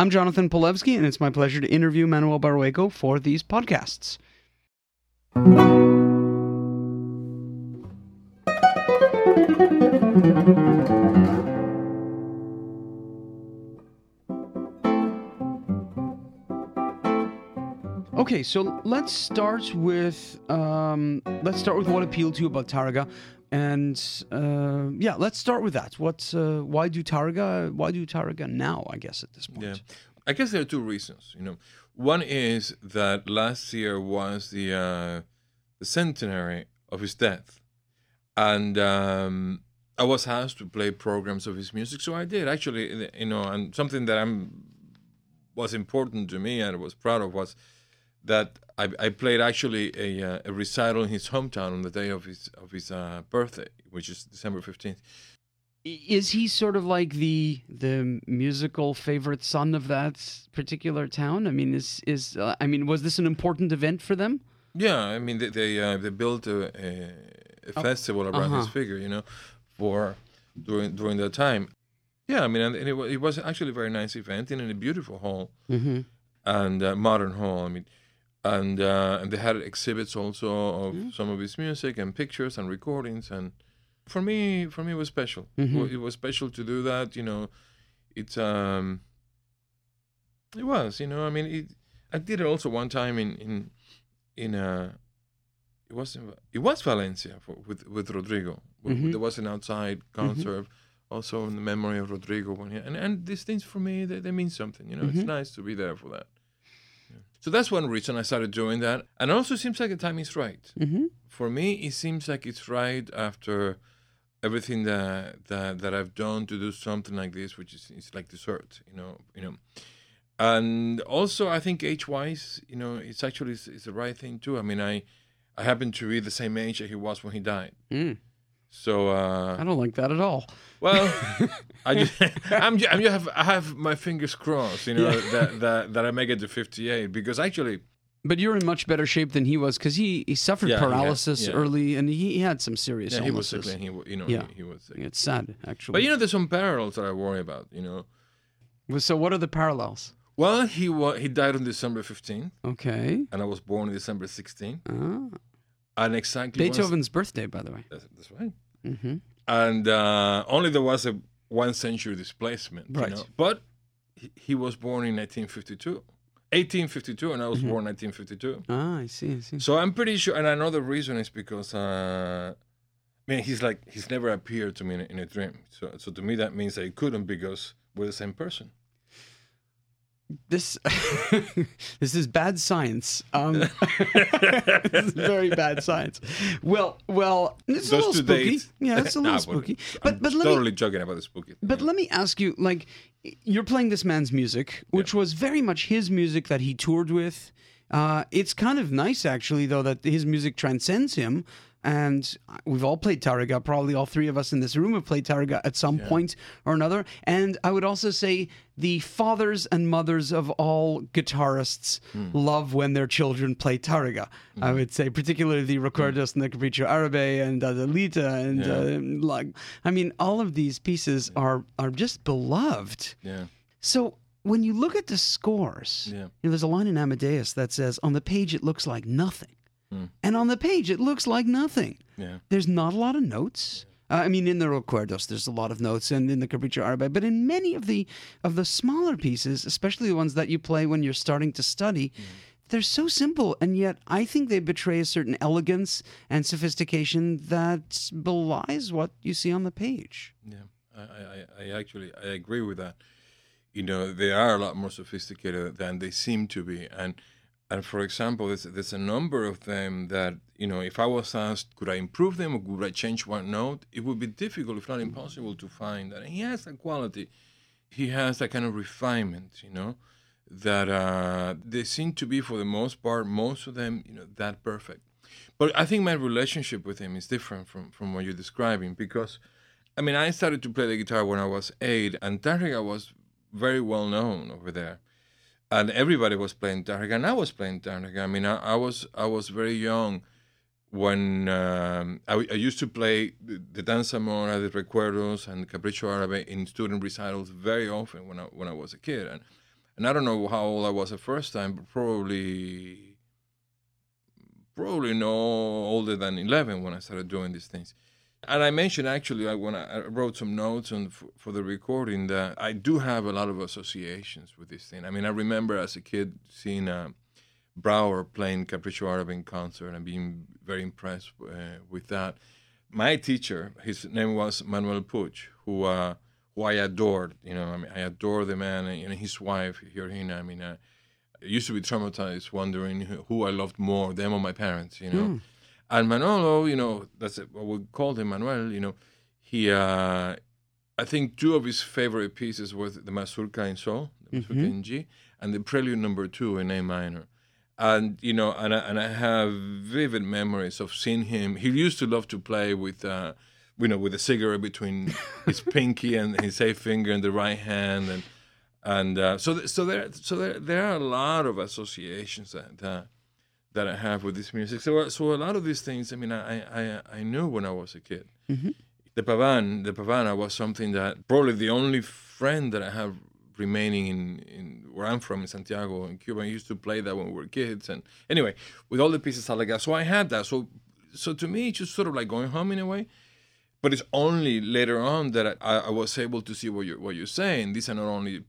I'm Jonathan Polewski, and it's my pleasure to interview Manuel Barrueco for these podcasts. Okay, so let's start with um, let's start with what appealed to you about Tárrega, and uh, yeah, let's start with that. What? Uh, why do Tárrega? Why do Tárrega now? I guess at this point. Yeah, I guess there are two reasons. You know, one is that last year was the uh, the centenary of his death, and um, I was asked to play programs of his music, so I did actually. You know, and something that I'm was important to me and was proud of was that I, I played actually a, uh, a, recital in his hometown on the day of his of his uh, birthday, which is December fifteenth. Is he sort of like the the musical favorite son of that particular town? I mean, is is uh, I mean, was this an important event for them? Yeah, I mean, they they, uh, they built a, a, a oh, festival around uh-huh. his figure, you know, for during during that time. Yeah, I mean, and it, it was actually a very nice event in a beautiful hall mm-hmm. and uh, modern hall. I mean, and uh, and they had exhibits also of mm-hmm. some of his music and pictures and recordings and for me for me it was special mm-hmm. it was special to do that you know it's um it was you know i mean it, i did it also one time in in in uh it was in, it was valencia for, with with rodrigo mm-hmm. there was an outside mm-hmm. concert also in the memory of rodrigo when he, and and these things for me they, they mean something you know it's mm-hmm. nice to be there for that so that's one reason I started doing that. And also seems like the time is right. Mm-hmm. For me, it seems like it's right after everything that, that that I've done to do something like this, which is it's like dessert, you know, you know. And also, I think age-wise, you know, it's actually it's, it's the right thing too. I mean, I I happen to be the same age that he was when he died. Mm. So uh, I don't like that at all. Well, I just, I'm, I'm just have, I have my fingers crossed, you know, yeah. that, that that I make it to 58 because actually. But you're in much better shape than he was because he, he suffered yeah, paralysis yeah. early and he, he had some serious yeah, illnesses. He was sick. And he, you know, yeah. he, he was sick. It's sad, actually. But you know, there's some parallels that I worry about. You know. So what are the parallels? Well, he wa- he died on December 15th. Okay. And I was born on December 16th. Ah. And exactly Beethoven's birthday, by the way. That's, that's right. Mm-hmm. And uh, only there was a one century displacement, right? You know? But he, he, was born in 1952. 1852, and I was mm-hmm. born 1952. Ah, I see, I see. So I'm pretty sure, and another reason is because, uh, I mean, he's like he's never appeared to me in a, in a dream. So, so to me that means that he couldn't because we're the same person this this is bad science. Um, this is very bad science. Well, well, it's Those a little spooky. Dates. Yeah, it's a little spooky. But but let totally me, joking about the spooky. But let me ask you, like, you're playing this man's music, which yeah. was very much his music that he toured with. Uh, it's kind of nice, actually, though, that his music transcends him and we've all played Tárrega. Probably all three of us in this room have played Tárrega at some yeah. point or another. And I would also say the fathers and mothers of all guitarists mm. love when their children play Tárrega. Mm. I hmm. would say, particularly the Recuerdos mm. and the Capriccio Arabe and uh, Adelita and yeah. uh, like, I mean, all of these pieces yeah. are are just beloved. Yeah. So when you look at the scores, yeah. you know, there's a line in Amadeus that says, "On the page, it looks like nothing." Mm. And on the page, it looks like nothing. Yeah. There's not a lot of notes. Uh, I mean, in the Recuerdos, there's a lot of notes, and in the Capriccio Arabe, but in many of the of the smaller pieces, especially the ones that you play when you're starting to study, mm. they're so simple, and yet I think they betray a certain elegance and sophistication that belies what you see on the page. Yeah, I, I, I actually I agree with that. You know, they are a lot more sophisticated than they seem to be, and and for example, there's, there's a number of them that, you know, if I was asked, could I improve them or could I change one note? It would be difficult, if not impossible, to find that. And he has that quality. He has that kind of refinement, you know, that uh, they seem to be, for the most part, most of them, you know, that perfect. But I think my relationship with him is different from, from what you're describing because, I mean, I started to play the guitar when I was eight, and Tárrega was very well known over there and everybody was playing Tárrega, and I was playing Tárrega. I mean, I, I, was I was very young when um, I, I, used to play the, the Danza Mora, the Recuerdos, and Capriccio Arabe in student recitals very often when I when I was a kid, and and I don't know how old I was the first time, but probably probably no older than 11 when I started doing these things. And I mentioned actually like when I wrote some notes on for, the recording that I do have a lot of associations with this thing. I mean, I remember as a kid seeing uh, Brouwer playing Capriccio Árabe in concert and being very impressed uh, with that. My teacher, his name was Manuel Puig, who uh, who I adored. You know, I mean, I adore the man and his wife, Georgina. I mean, uh, I used to be traumatized, wondering who I loved more, them or my parents. You know, mm. And Manolo, you know, that's what we called him, Manuel. You know, he, uh, I think, two of his favorite pieces were the Mazurka in Sol, the Mazurka mm-hmm. in G, and the Prelude Number Two in A minor and you know, and I, and I have vivid memories of seeing him. He used to love to play with, uh, you know, with a cigarette between his pinky and his safe finger and the right hand, and and uh, so so there so there there are a lot of associations that uh, that I have with this music. So so a lot of these things, I mean, I I I knew when I was a kid. Mm-hmm. The pavan, the pavana was something that probably the only friend that I have remaining in, in where I'm from in Santiago in Cuba. I used to play that when we were kids. And anyway, with all the pieces I like that. So I had that. So so to me, it's just sort of like going home in a way. But it's only later on that I, I was able to see what you're what you're saying. These are not only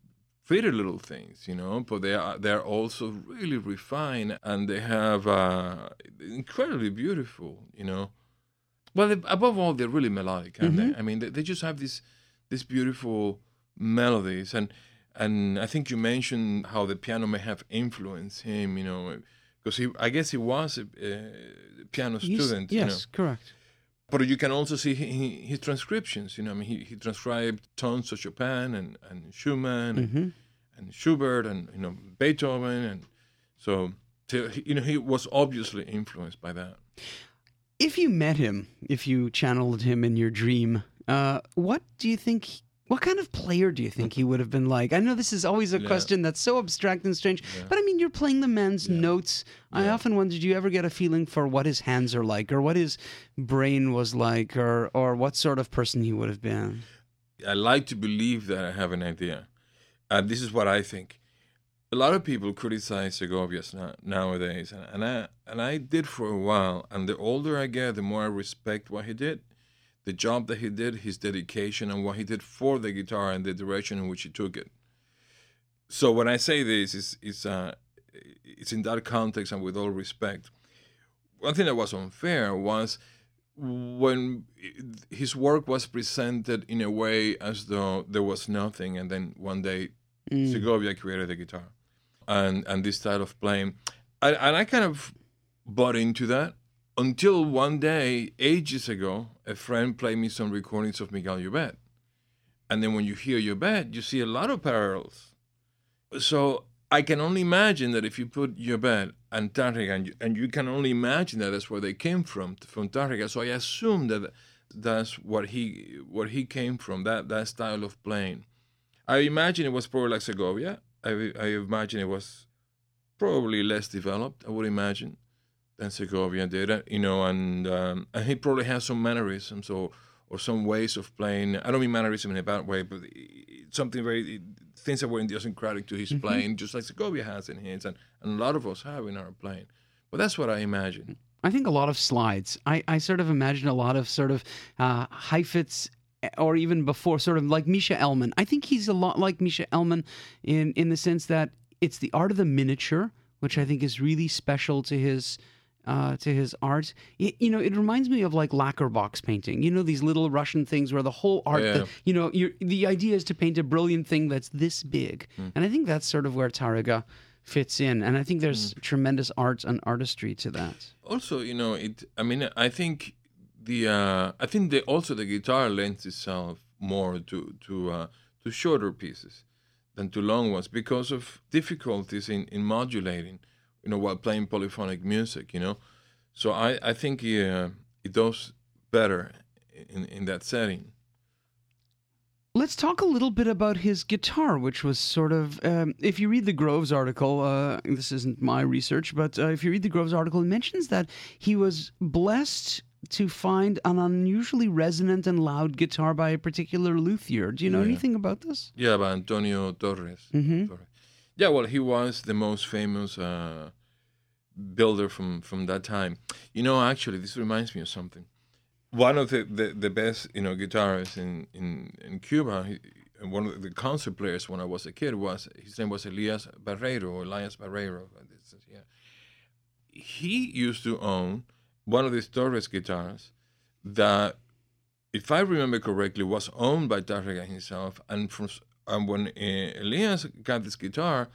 pretty little things, you know, but they are they're also really refined and they have uh, incredibly beautiful, you know. Well, they, above all, they're really melodic, aren't mm-hmm. they? I mean, they, they just have this this beautiful melodies and and I think you mentioned how the piano may have influenced him, you know, because he, I guess he was a, a piano He's, student. Yes, you know. correct. But you can also see his transcriptions. You know, I mean, he, he transcribed tons of Chopin and, and Schumann and, mm-hmm. and Schubert and you know Beethoven, and so you know he was obviously influenced by that. If you met him, if you channeled him in your dream, uh, what do you think what kind of player do you think he would have been like? I know this is always a yeah. question that's so abstract and strange, yeah. but I mean, you're playing the man's yeah. notes. I often wonder, do you ever get a feeling for what his hands are like, or what his brain was like, or or what sort of person he would have been? I like to believe that I have an idea. and this is what I think. A lot of people criticize Segovias nowadays, and, and I and I did for a while. And the older I get, the more I respect what he did the job that he did, his dedication, and what he did for the guitar and the direction in which he took it. So when I say this, it's it's, uh, it's in that context and with all respect. One thing that was unfair was when his work was presented in a way as though there was nothing, and then one day mm. Segovia created the guitar and and this style of playing, and, and I kind of bought into that until one day, ages ago, a friend played me some recordings of Miguel Llobet. And then when you hear Llobet, you see a lot of parallels. So I can only imagine that if you put Llobet and Tárrega, and you, and you can only imagine that that's where they came from, from Tárrega. So I assume that that's what he what he came from, that, that style of playing. I imagine it was probably like Segovia. I, I imagine it was probably less developed, I would imagine than Segovia did, it, you know, and um, and he probably has some mannerisms or or some ways of playing. I don't mean mannerism in a bad way, but something very things that were idiosyncratic to his mm-hmm. playing, just like Segovia has in his, and, and a lot of us have in our playing. But that's what I imagine. I think a lot of slides. I, I sort of imagine a lot of sort of uh, Heifetz or even before, sort of like Misha Elman. I think he's a lot like Misha Elman in in the sense that it's the art of the miniature, which I think is really special to his uh, to his art. It, you know, it reminds me of like lacquer box painting. You know, these little Russian things where the whole art, yeah. the, you know, the idea is to paint a brilliant thing that's this big. Mm. And I think that's sort of where Tárrega fits in. And I think there's mm. tremendous art and artistry to that. Also, you know, it. I mean, I think the uh, I think the also the guitar lends itself more to to uh, to shorter pieces than to long ones because of difficulties in in modulating you know, while playing polyphonic music, you know. So I, I think he, uh, he does better in, in that setting. Let's talk a little bit about his guitar, which was sort of. Um, if you read the Groves article, uh, this isn't my research, but uh, if you read the Groves article, it mentions that he was blessed to find an unusually resonant and loud guitar by a particular luthier. Do you know yeah. anything about this? Yeah, by Antonio Torres. Mm-hmm. Torres. Yeah, well, he was the most famous uh, builder from from that time. You know, actually, this reminds me of something. One of the, the, the best, you know, guitarists in in in Cuba, he, one of the concert players when I was a kid was his name was Elias Barreiro, Elias Barreiro. Yeah. He used to own one of these Torres guitars that, if I remember correctly, was owned by Tárrega himself. And from and when uh, Elias got this guitar,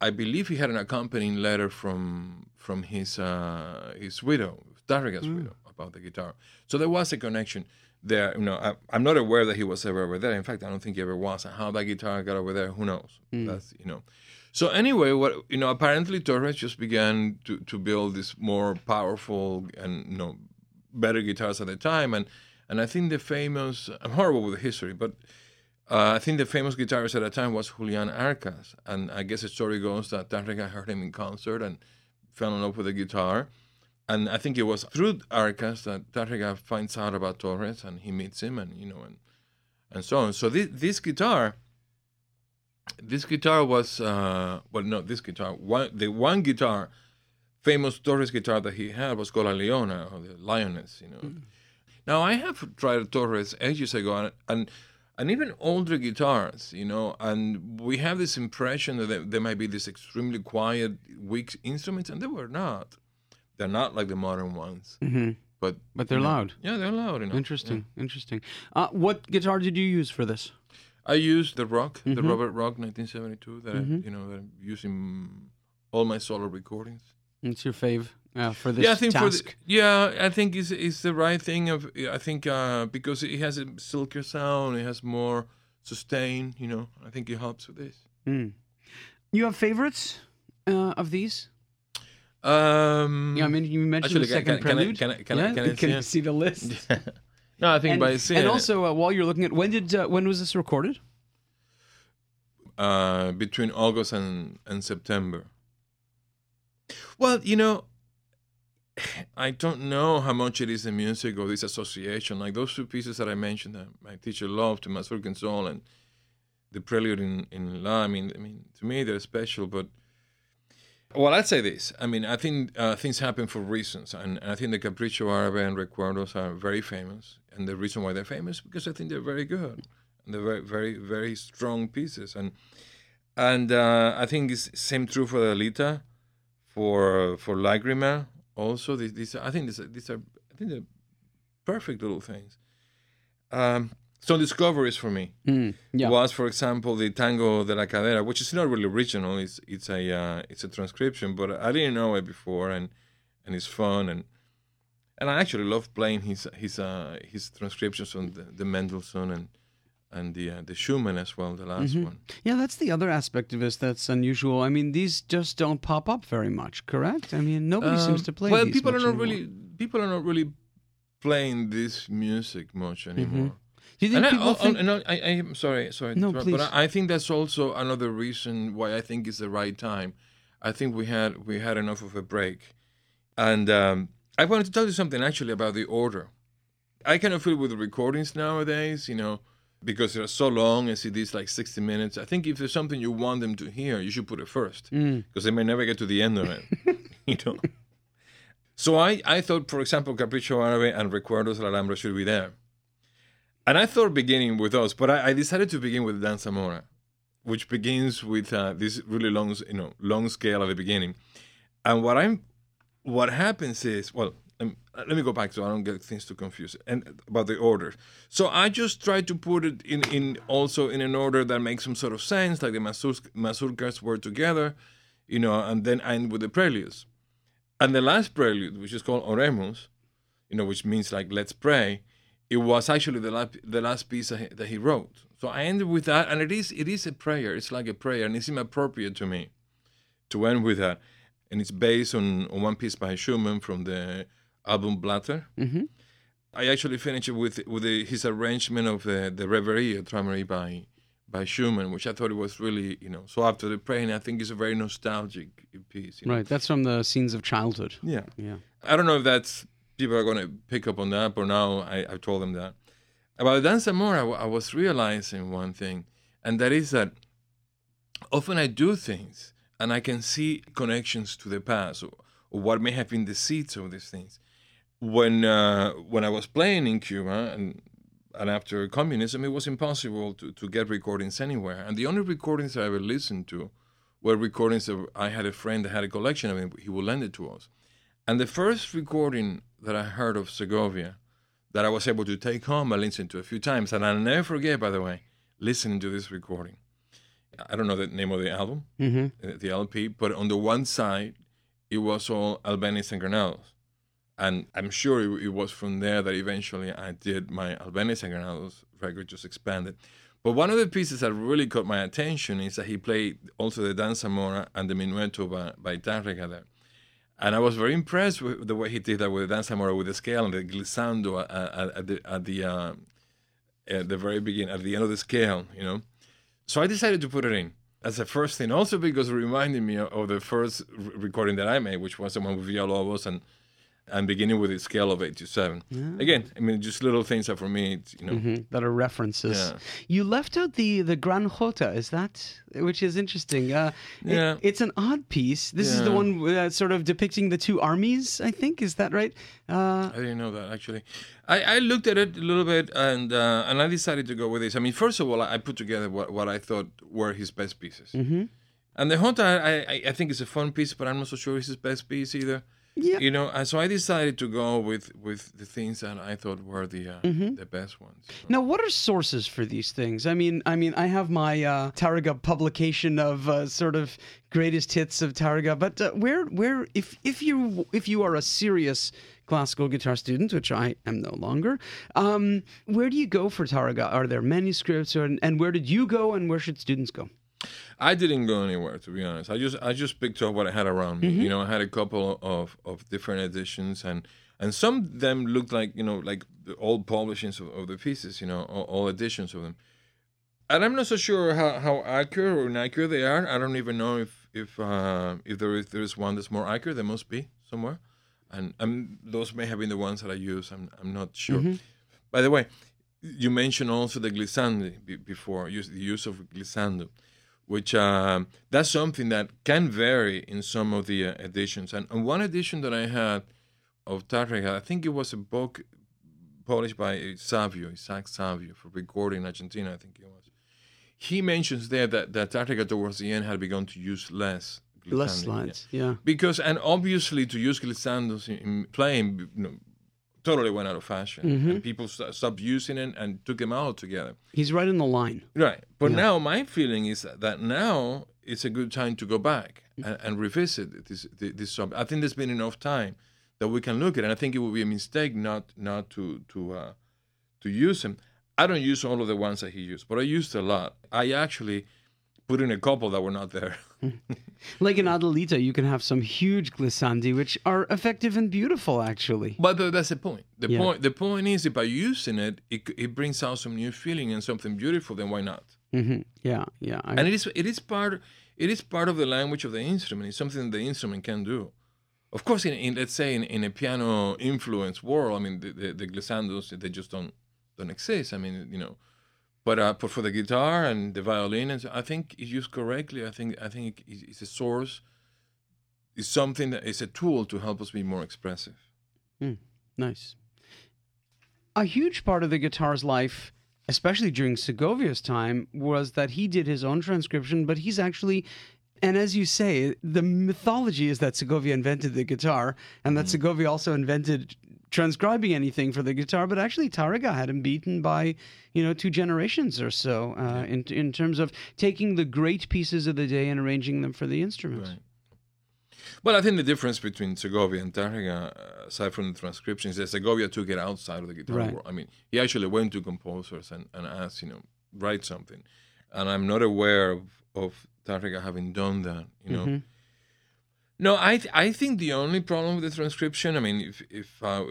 I believe he had an accompanying letter from from his uh, his widow, Tárrega's mm. widow, about the guitar. So there was a connection there. You know, I, am not aware that he was ever over there. In fact, I don't think he ever was. And how that guitar got over there, who knows? Mm. That's you know. So anyway, what you know, apparently Torres just began to to build this more powerful and you know better guitars at the time, and and I think the famous. I'm horrible with history, but. Uh, I think the famous guitarist at the time was Julian Arcas, and I guess the story goes that Tárrega heard him in concert and fell in love with the guitar, and I think it was through Arcas that Tárrega finds out about Torres and he meets him and you know and and so on. So this this guitar, this guitar was uh, well no this guitar one the one guitar, famous Torres guitar that he had was called a Leona or the Lioness. You know. Mm. Now I have tried Torres ages ago and, and and even older guitars, you know, and we have this impression that they, might be these extremely quiet, weak instruments, and they were not. They're not like the modern ones. Mm-hmm. But but they're you know, loud. Yeah, they're loud. You know? Interesting. Yeah. Interesting. Uh, what guitar did you use for this? I used the Ruck, mm-hmm. the Robert Ruck 1972 that mm-hmm. I, you know that I'm using all my solo recordings. It's your fave uh, for this yeah, I think task. For the, yeah, I think it's, it's the right thing. Of I think uh, because it has a silkier sound, it has more sustain. You know, I think it helps with this. Mm. You have favorites uh, of these? Um, yeah, I mean, you mentioned actually, the second can, prelude. Can I, can, I, can, I, can, I, can see the list? no, I think and, by seeing and also uh, while you're looking at when did uh, when was this recorded? Uh, between August and and September. Well, you know, I don't know how much it is the music or this association. Like those two pieces that I mentioned that my teacher loved, Mazurka Sol and the prelude in in La. I mean, I mean, to me they're special, but well, I'd say this. I mean, I think uh, things happen for reasons, and, and, I think the Capricho Árabe and Recuerdos are very famous, and the reason why they're famous because I think they're very good, and they're very, very, very strong pieces, and and uh, I think it's same true for Adelita, for for Lagrima also. These, these I think these, these are I think they're perfect little things. Um, some discoveries for me mm, yeah. was, for example, the Tango de la Cadera, which is not really original. It's it's a uh, it's a transcription, but I didn't know it before, and and it's fun, and and I actually love playing his his uh, his transcriptions on the, the Mendelssohn and and the uh, the Schumann as well, the last mm-hmm. one. Yeah, that's the other aspect of this that's unusual. I mean, these just don't pop up very much, correct? I mean, nobody um, seems to play. Well, people are not anymore. really people are not really playing this music much anymore. Mm-hmm. Do you think and people I, oh, think... no, I, I am sorry, sorry, no, please. but I, I think that's also another reason why I think it's the right time. I think we had we had enough of a break, and um, I wanted to tell you something actually about the order. I kind of feel with the recordings nowadays, you know, because they're so long and CDs like 60 minutes. I think if there's something you want them to hear, you should put it first because mm. they may never get to the end of it, you know. So I, I thought, for example, Capricho Árabe and Recuerdos de la Alhambra should be there. And I thought beginning with those, but I, I decided to begin with Danza Mora, which begins with uh, this really long, you know, long scale at the beginning. And what I'm, what happens is, well, um, let me go back so I don't get things too confused and about the order. So I just try to put it in, in also in an order that makes some sort of sense, like the mazurkas were together, you know, and then end with the preludes. And the last prelude, which is called Oremus, you know, which means like let's pray, it was actually the last, the last piece that he, that he wrote. So I ended with that, and it is it is a prayer. It's like a prayer, and it seemed appropriate to me to end with that. And it's based on, on one piece by Schumann from the Albumblätter. Mm-hmm. I actually finished it with with the, his arrangement of the the Reverie, Träumerei by by Schumann, which I thought it was really, you know. So after the praying, I think it's a very nostalgic piece. You know? Right, that's from the scenes of childhood. Yeah, yeah. I don't know if that's people are going to pick up on that, but now I, I told them that. About Danza Mora, I was realizing one thing, and that is that often I do things and I can see connections to the past or, or what may have been the seeds of these things. When uh, when I was playing in Cuba and and after communism, it was impossible to, to get recordings anywhere. And the only recordings I ever listened to were recordings that I had a friend that had a collection of them. He would lend it to us. And the first recording that I heard of Segovia that I was able to take home, I listened to a few times. And I'll never forget, by the way, listening to this recording. I don't know the name of the album, mm-hmm. the LP, but on the one side, it was all Albéniz and Granados. And I'm sure it, it, was from there that eventually I did my Albéniz and Granados record, just expanded. But one of the pieces that really caught my attention is that he played also the Danza Mora and the Minueto by, by Tárrega there. And I was very impressed with the way he did that with the Danza Mora, with the scale and the glissando at, at, at the, at the, uh, at the very beginning, at the end of the scale, you know. So I decided to put it in as a first thing, also because it reminded me of the first recording that I made, which was the one with Villalobos and and beginning with a scale of eight to seven. Yeah. Again, I mean, just little things that for me, you know, mm-hmm. that are references. Yeah. You left out the the Gran Jota, is that which is interesting? Uh, yeah, it, it's an odd piece. This yeah. is the one uh, sort of depicting the two armies. I think is that right? Uh, I didn't know that actually. I, I looked at it a little bit and uh, and I decided to go with this. I mean, first of all, I put together what, what I thought were his best pieces. Mm-hmm. And the Jota, I, I, I think is a fun piece, but I'm not so sure it's his best piece either. Yeah. You know, so I decided to go with with the things that I thought were the uh, mm-hmm. the best ones. So. Now, what are sources for these things? I mean, I mean, I have my uh, publication of uh, sort of greatest hits of Tárrega, but uh, where where if if you if you are a serious classical guitar student, which I am no longer, um, where do you go for Tárrega? Are there manuscripts, or, and where did you go, and where should students go? I didn't go anywhere to be honest. I just I just picked up what I had around me. Mm-hmm. You know, I had a couple of, of different editions and and some of them looked like you know like the old publishings of, of the pieces. You know, all, all, editions of them. And I'm not so sure how, how accurate or inaccurate they are. I don't even know if if uh, if there is there is one that's more accurate. There must be somewhere, and and those may have been the ones that I use. I'm I'm not sure. Mm-hmm. By the way, you mentioned also the glissando before, use the use of glissando which uh, that's something that can vary in some of the uh, editions. And, and, one edition that I had of Tárrega, I think it was a book published by Savio, Isaac Savio, for recording in Argentina, I think it was. He mentions there that, that Tárrega towards the end had begun to use less. Less slides, yeah. Because, and obviously to use glissandos in, in playing, you know, totally went out of fashion. Mm-hmm. And people st- stopped using it and took them out together. He's right in the line. Right. But yeah. now my feeling is that now it's a good time to go back and, and revisit this, this, subject. I think there's been enough time that we can look at it. And I think it would be a mistake not not to to uh, to use them. I don't use all of the ones that he used, but I used a lot. I actually put in a couple that were not there. like in Adelita, you can have some huge glissandi, which are effective and beautiful, actually. But but that's the point. The yeah. point. The point is, if by using it, it, it brings out some new feeling and something beautiful. Then why not? Mm-hmm. Yeah, yeah. I... And it is. It is part. It is part of the language of the instrument. It's something the instrument can do. Of course, in, in let's say in, in a piano influence world, I mean the, the, the glissandos they just don't don't exist. I mean, you know, but uh, but for the guitar and the violin, and so I think it's used correctly. I think I think it's a source. It's something that is a tool to help us be more expressive. Mm, nice. A huge part of the guitar's life, especially during Segovia's time, was that he did his own transcription, but he's actually and as you say, the mythology is that Segovia invented the guitar, and that mm. Segovia also invented transcribing anything for the guitar, but actually Tárrega had him beaten by, you know, two generations or so uh, yeah. in in terms of taking the great pieces of the day and arranging them for the instruments. Right. Well, I think the difference between Segovia and Tárrega, uh, aside from the transcriptions, is that Segovia took it outside of the guitar right. world. I mean, he actually went to composers and, and asked, you know, write something. And I'm not aware of, of Tárrega having done that, you know. Mm-hmm. No, I th- I think the only problem with the transcription, I mean, if if uh,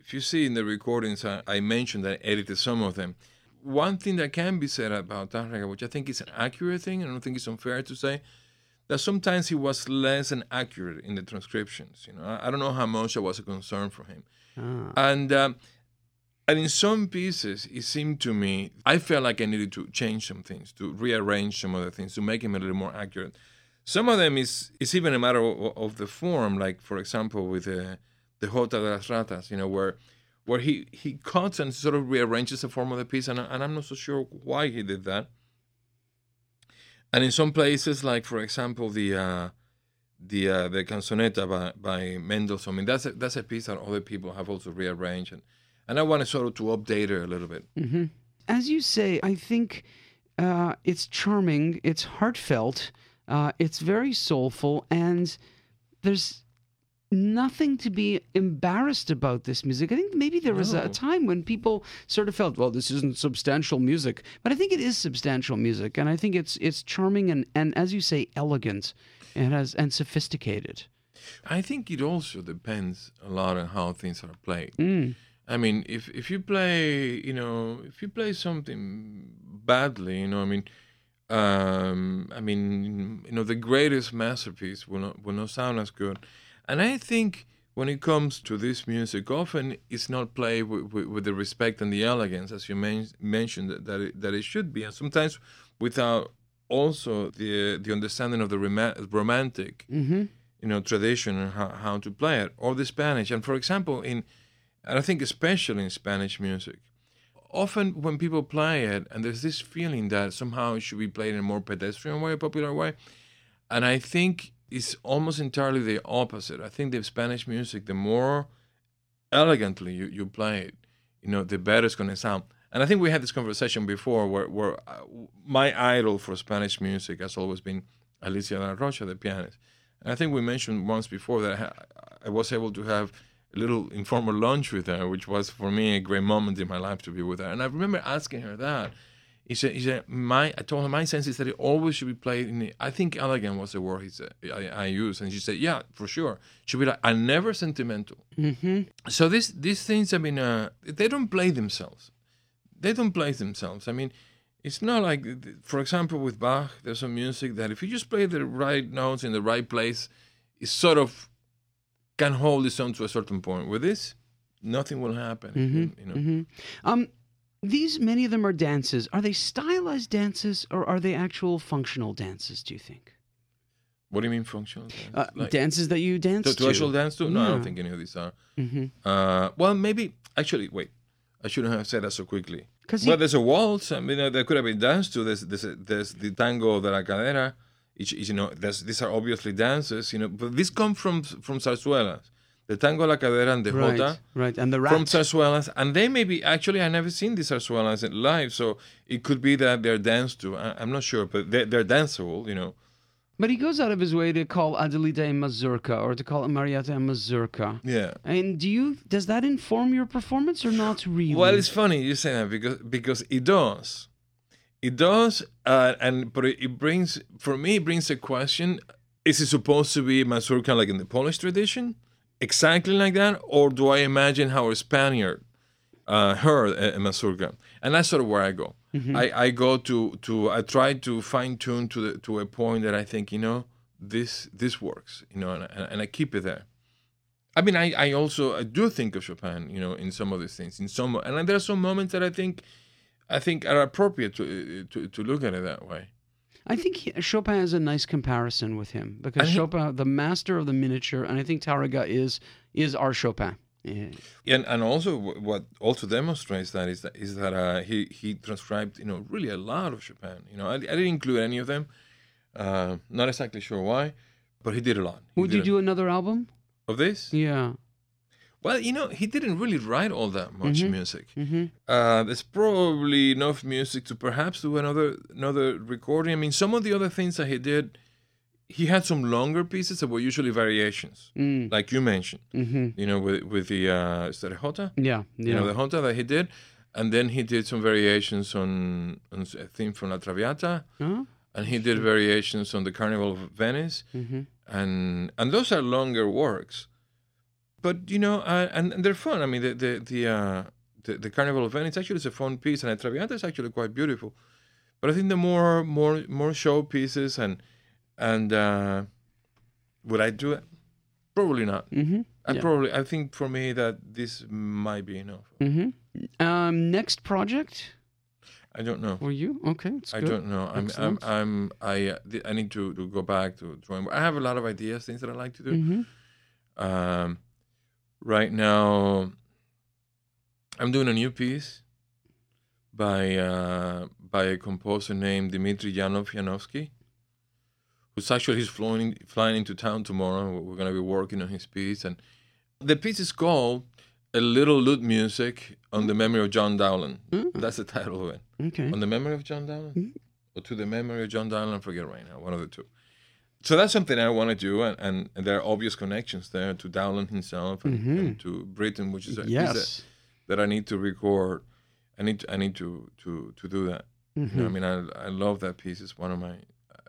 if you see in the recordings, I, I, mentioned that I edited some of them. One thing that can be said about Tárrega, which I think is an accurate thing, I don't think it's unfair to say, that sometimes he was less than accurate in the transcriptions. You know, I, I don't know how much that was a concern for him, ah. and. Um, And in some pieces, it seemed to me, I felt like I needed to change some things, to rearrange some other things, to make them a little more accurate. Some of them is is even a matter of, of the form, like for example with uh, the Jota de las Ratas, you know, where where he he cuts and sort of rearranges the form of the piece, and, and I'm not so sure why he did that. And in some places, like for example the uh, the uh, the canzonetta by, by Mendelssohn, I mean that's a, that's a piece that other people have also rearranged, and and I wanted sort of to update it a little bit. Mm-hmm. As you say, I think uh, it's charming, it's heartfelt, uh, it's very soulful, and there's nothing to be embarrassed about this music. I think maybe there was no. a time when people sort of felt, well, this isn't substantial music, but I think it is substantial music, and I think it's it's charming and, and as you say, elegant and has and sophisticated. I think it also depends a lot on how things are played. Mm. I mean, if if you play, you know, if you play something badly, you know, I mean, um, I mean, you know, the greatest masterpiece will not will not sound as good. And I think when it comes to this music, often it's not played with, with, with the respect and the elegance, as you men- mentioned that that it, that it should be, and sometimes without also the the understanding of the romantic, mm-hmm. you know, tradition and how, how to play it, or the Spanish. And for example, in and I think especially in Spanish music, often when people play it, and there's this feeling that somehow it should be played in a more pedestrian way, a popular way, and I think it's almost entirely the opposite. I think the Spanish music, the more elegantly you, you play it, you know, the better it's going to sound. And I think we had this conversation before where, where uh, my idol for Spanish music has always been Alicia Larrocha, the pianist. And I think we mentioned once before that I was able to have a little informal lunch with her, which was for me a great moment in my life to be with her. And I remember asking her that. He said, he said, my, I told her my sense is that it always should be played in, the, I think elegant was the word he said, I, I used. And she said, yeah, for sure. Should be like, and never sentimental. Mm-hmm. So this, these things, I mean, uh, they don't play themselves. They don't play themselves. I mean, it's not like, for example, with Bach, there's some music that if you just play the right notes in the right place, it's sort of can hold its own to a certain point. With this, nothing will happen. Mm-hmm, you know. Mm-hmm. Um, these many of them are dances. Are they stylized dances or are they actual functional dances? Do you think? What do you mean functional? Dance? Uh, like, dances that you dance to? To actual dance to? No, yeah. I don't think any of these are. Mm-hmm. Uh, well, maybe actually. Wait, I shouldn't have said that so quickly. Well, there's a waltz. I mean, there could have been dance to. There's, there's, there's the tango de la cadera each, you know, these are obviously dances, you know, but these come from from zarzuelas. The tango, la cadera, and the right, jota. Right, and the rat. From zarzuelas. And they may be, actually, i never seen these zarzuelas in live, so it could be that they're danced to. I, am not sure, but they're, they're danceable, you know. But he goes out of his way to call Adelita a mazurka or to call Marietta a mazurka. Yeah. And do you does that inform your performance or not really? Well, it's funny you say that because because it does. It does, uh, and but it brings for me it brings a question: Is it supposed to be mazurka like in the Polish tradition, exactly like that, or do I imagine how a Spaniard uh, heard a, a mazurka? And that's sort of where I go. Mm-hmm. I, I go to to I try to fine tune to the, to a point that I think you know this this works, you know, and, and I keep it there. I mean, I, I also I do think of Chopin, you know, in some of these things. In some, and there are some moments that I think I think are appropriate to to, to look at it that way. I think he, Chopin has a nice comparison with him because he, Chopin, the master of the miniature, and I think Tárrega is is our Chopin. Yeah. And and also what also demonstrates that is that is that uh, he he transcribed you know really a lot of Chopin. You know I, I didn't include any of them. Uh, not exactly sure why, but he did a lot. He Would you do another album of this? Yeah. Well, you know, he didn't really write all that much mm-hmm. music. Mm-hmm. Uh, there's probably enough music to perhaps do another another recording. I mean, some of the other things that he did, he had some longer pieces that were usually variations, mm. like you mentioned. Mm-hmm. You know, with with the uh, is that a jota? Yeah, yeah. You know, the jota that he did, and then he did some variations on, on a theme from La Traviata, uh-huh. and he did variations on the Carnival of Venice, mm-hmm. and and those are longer works but you know, uh, and, and, they're fun. I mean, the the the, uh, the, the Carnival of Venice actually is a fun piece, and Traviata is actually quite beautiful. But I think the more more more show pieces and and uh, would I do it? Probably not. Mm-hmm. I Yeah. probably I think for me that this might be enough. Mm-hmm. Um, next project I don't know. for you? Okay, it's I good. don't know. I'm I'm I'm I uh, I need to, to go back to drawing. I have a lot of ideas, things that I like to do. Mm-hmm. Um, right now, I'm doing a new piece by uh, by a composer named Dmitry Yanov Yanovsky, who's actually he's flying flying into town tomorrow. We're- to be working on his piece, and the piece is called "A Little Lute Music on the Memory of John Dowland." Mm. That's the title of it. Okay. On the memory of John Dowland, Mhm. or to the memory of John Dowland. I forget right now. One of the two. So that's something I want to do, and, and, and there are obvious connections there to Dowland himself and, Mhm. and to Britain, which is a piece Yes. that, that I need to record. I need to, I need to to to do that. You know, I Mhm. mean, I I love that piece. It's one of my,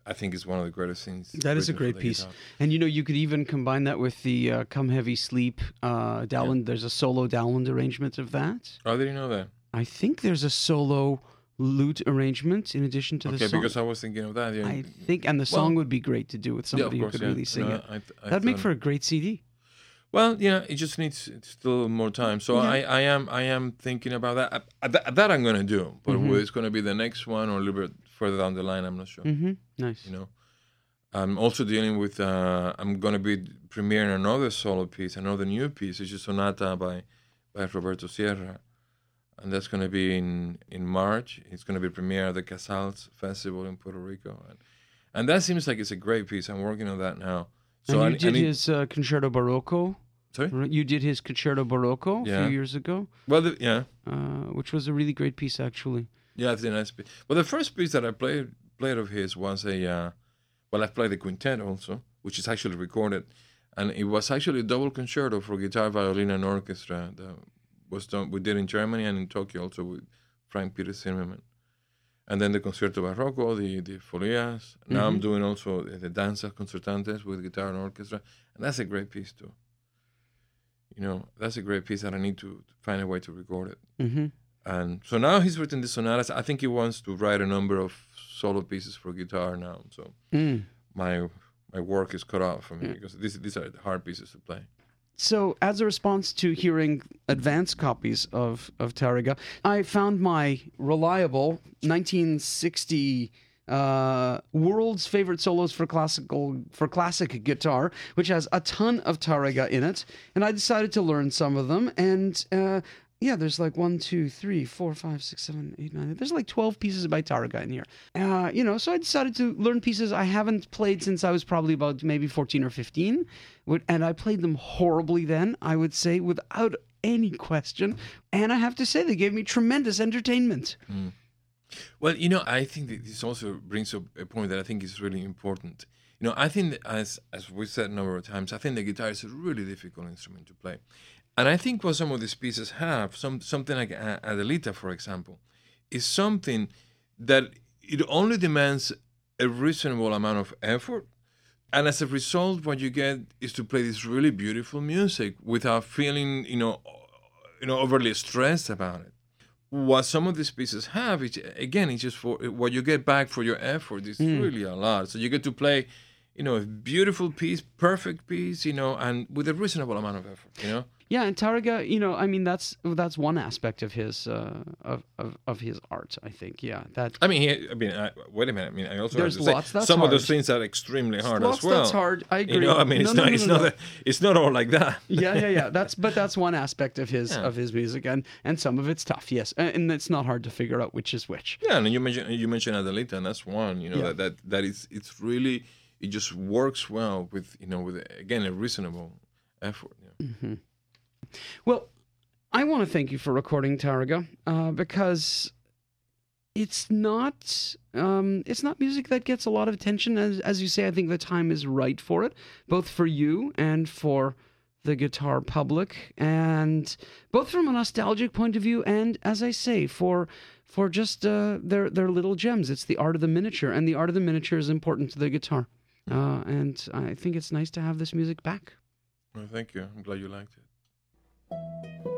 I think it's one of the greatest things. That is a great piece. guitar. And you know, you could even combine that with the uh, "Come Heavy Sleep" uh, Dowland. There's a solo Dowland arrangement of that. Oh, did you know that? I think there's a solo lute arrangement in addition to the Okay, song. because I was thinking of that. Yeah, I think, and the Well- song would be great to do with yeah, somebody course, who could yeah. really sing No, it. I, I That'd make for a great CD. Well, yeah, it just needs still more time. So Yeah. I, I am I am thinking about that. That, that I'm going to do, but Mhm. it's going to be the next one or a little bit further down the line, I'm not sure. Mm-hmm. Nice. You know, I'm also dealing with. Uh, I'm going to be premiering another solo piece, another new piece. It's a sonata by by Roberto Sierra, and that's going to be in in March. It's going to be premiere at the Casals Festival in Puerto Rico, and, and that seems like it's a great piece. I'm working on that now. and you I did need- his uh, Concerto Barocco. Sorry. You did his Concerto Barocco a few years ago, Well, the, yeah. uh, which was a really great piece, actually. Yeah, it's a nice piece. Well, the first piece that I played played of his was a uh, well, I played the quintet also, which is actually recorded, and it was actually a double concerto for guitar, violin, and orchestra that was done. We did in Germany and in Tokyo also with Frank Peter Zimmermann, and then the concerto barroco, the the folias. Now I'm Mhm. doing also the danza concertantes with guitar and orchestra, and that's a great piece too. You know, that's a great piece that I need to find a way to record it. Mm-hmm. And so now he's written the sonatas. I think he wants to write a number of solo pieces for guitar now. So Mm. my my work is cut out for me Yeah. because these these are hard pieces to play. So, as a response to hearing advanced copies of, of Tárrega, I found my reliable 1960 uh, world's favorite solos for classical for classic guitar, which has a ton of Tárrega in it, and I decided to learn some of them. And uh, yeah, there's like one, two, three, four, five, six, seven, eight, nine. There's like 12 pieces by Tárrega in here. Uh, you know, so I decided to learn pieces I haven't played since I was probably about maybe 14 or 15. And I played them horribly then, I would say, without any question. And I have to say, they gave me tremendous entertainment. Well, you know, I think this also brings up a point that I think is really important. You know, I think as as we said a number of times, I think the guitar is a really difficult instrument to play, and I think what some of these pieces have, some something like Adelita, for example, is something that it only demands a reasonable amount of effort, and as a result, what you get is to play this really beautiful music without feeling, you know, you know, overly stressed about it what some of these pieces have is again it's just for what you get back for your effort is hmm. really a lot. So you get to play you know a beautiful piece perfect piece you know and with a reasonable amount of effort you know Yeah, and Tárrega, you know, I mean, that's that's one aspect of his uh, of, of of his art. I think, yeah, that i mean he, i mean I, wait a minute i mean i also There's have to lots say that's some of those hard. things are extremely hard lots as well that's hard. I agree. you know i mean No, it's no, not no, it's no, not no. a, it's not all like that yeah, yeah, yeah. That's but that's one aspect of his Yeah. of his music, and and some of it's tough, yes, and, and it's not hard to figure out which is which. Yeah, and you mentioned you mentioned Adelita, and that's one. You know Yeah. that that that is it's really it just works well with you know with again a reasonable effort. Yeah. Well, I want to thank you for recording Tárrega uh, because it's not um, it's not music that gets a lot of attention. As as you say, I think the time is right for it, both for you and for the guitar public, and both from a nostalgic point of view, and as I say, for for just uh, their their little gems. It's the art of the miniature, and the art of the miniature is important to the guitar. Uh, and I think it's nice to have this music back. Well, thank you. I'm glad you liked it. Thank you.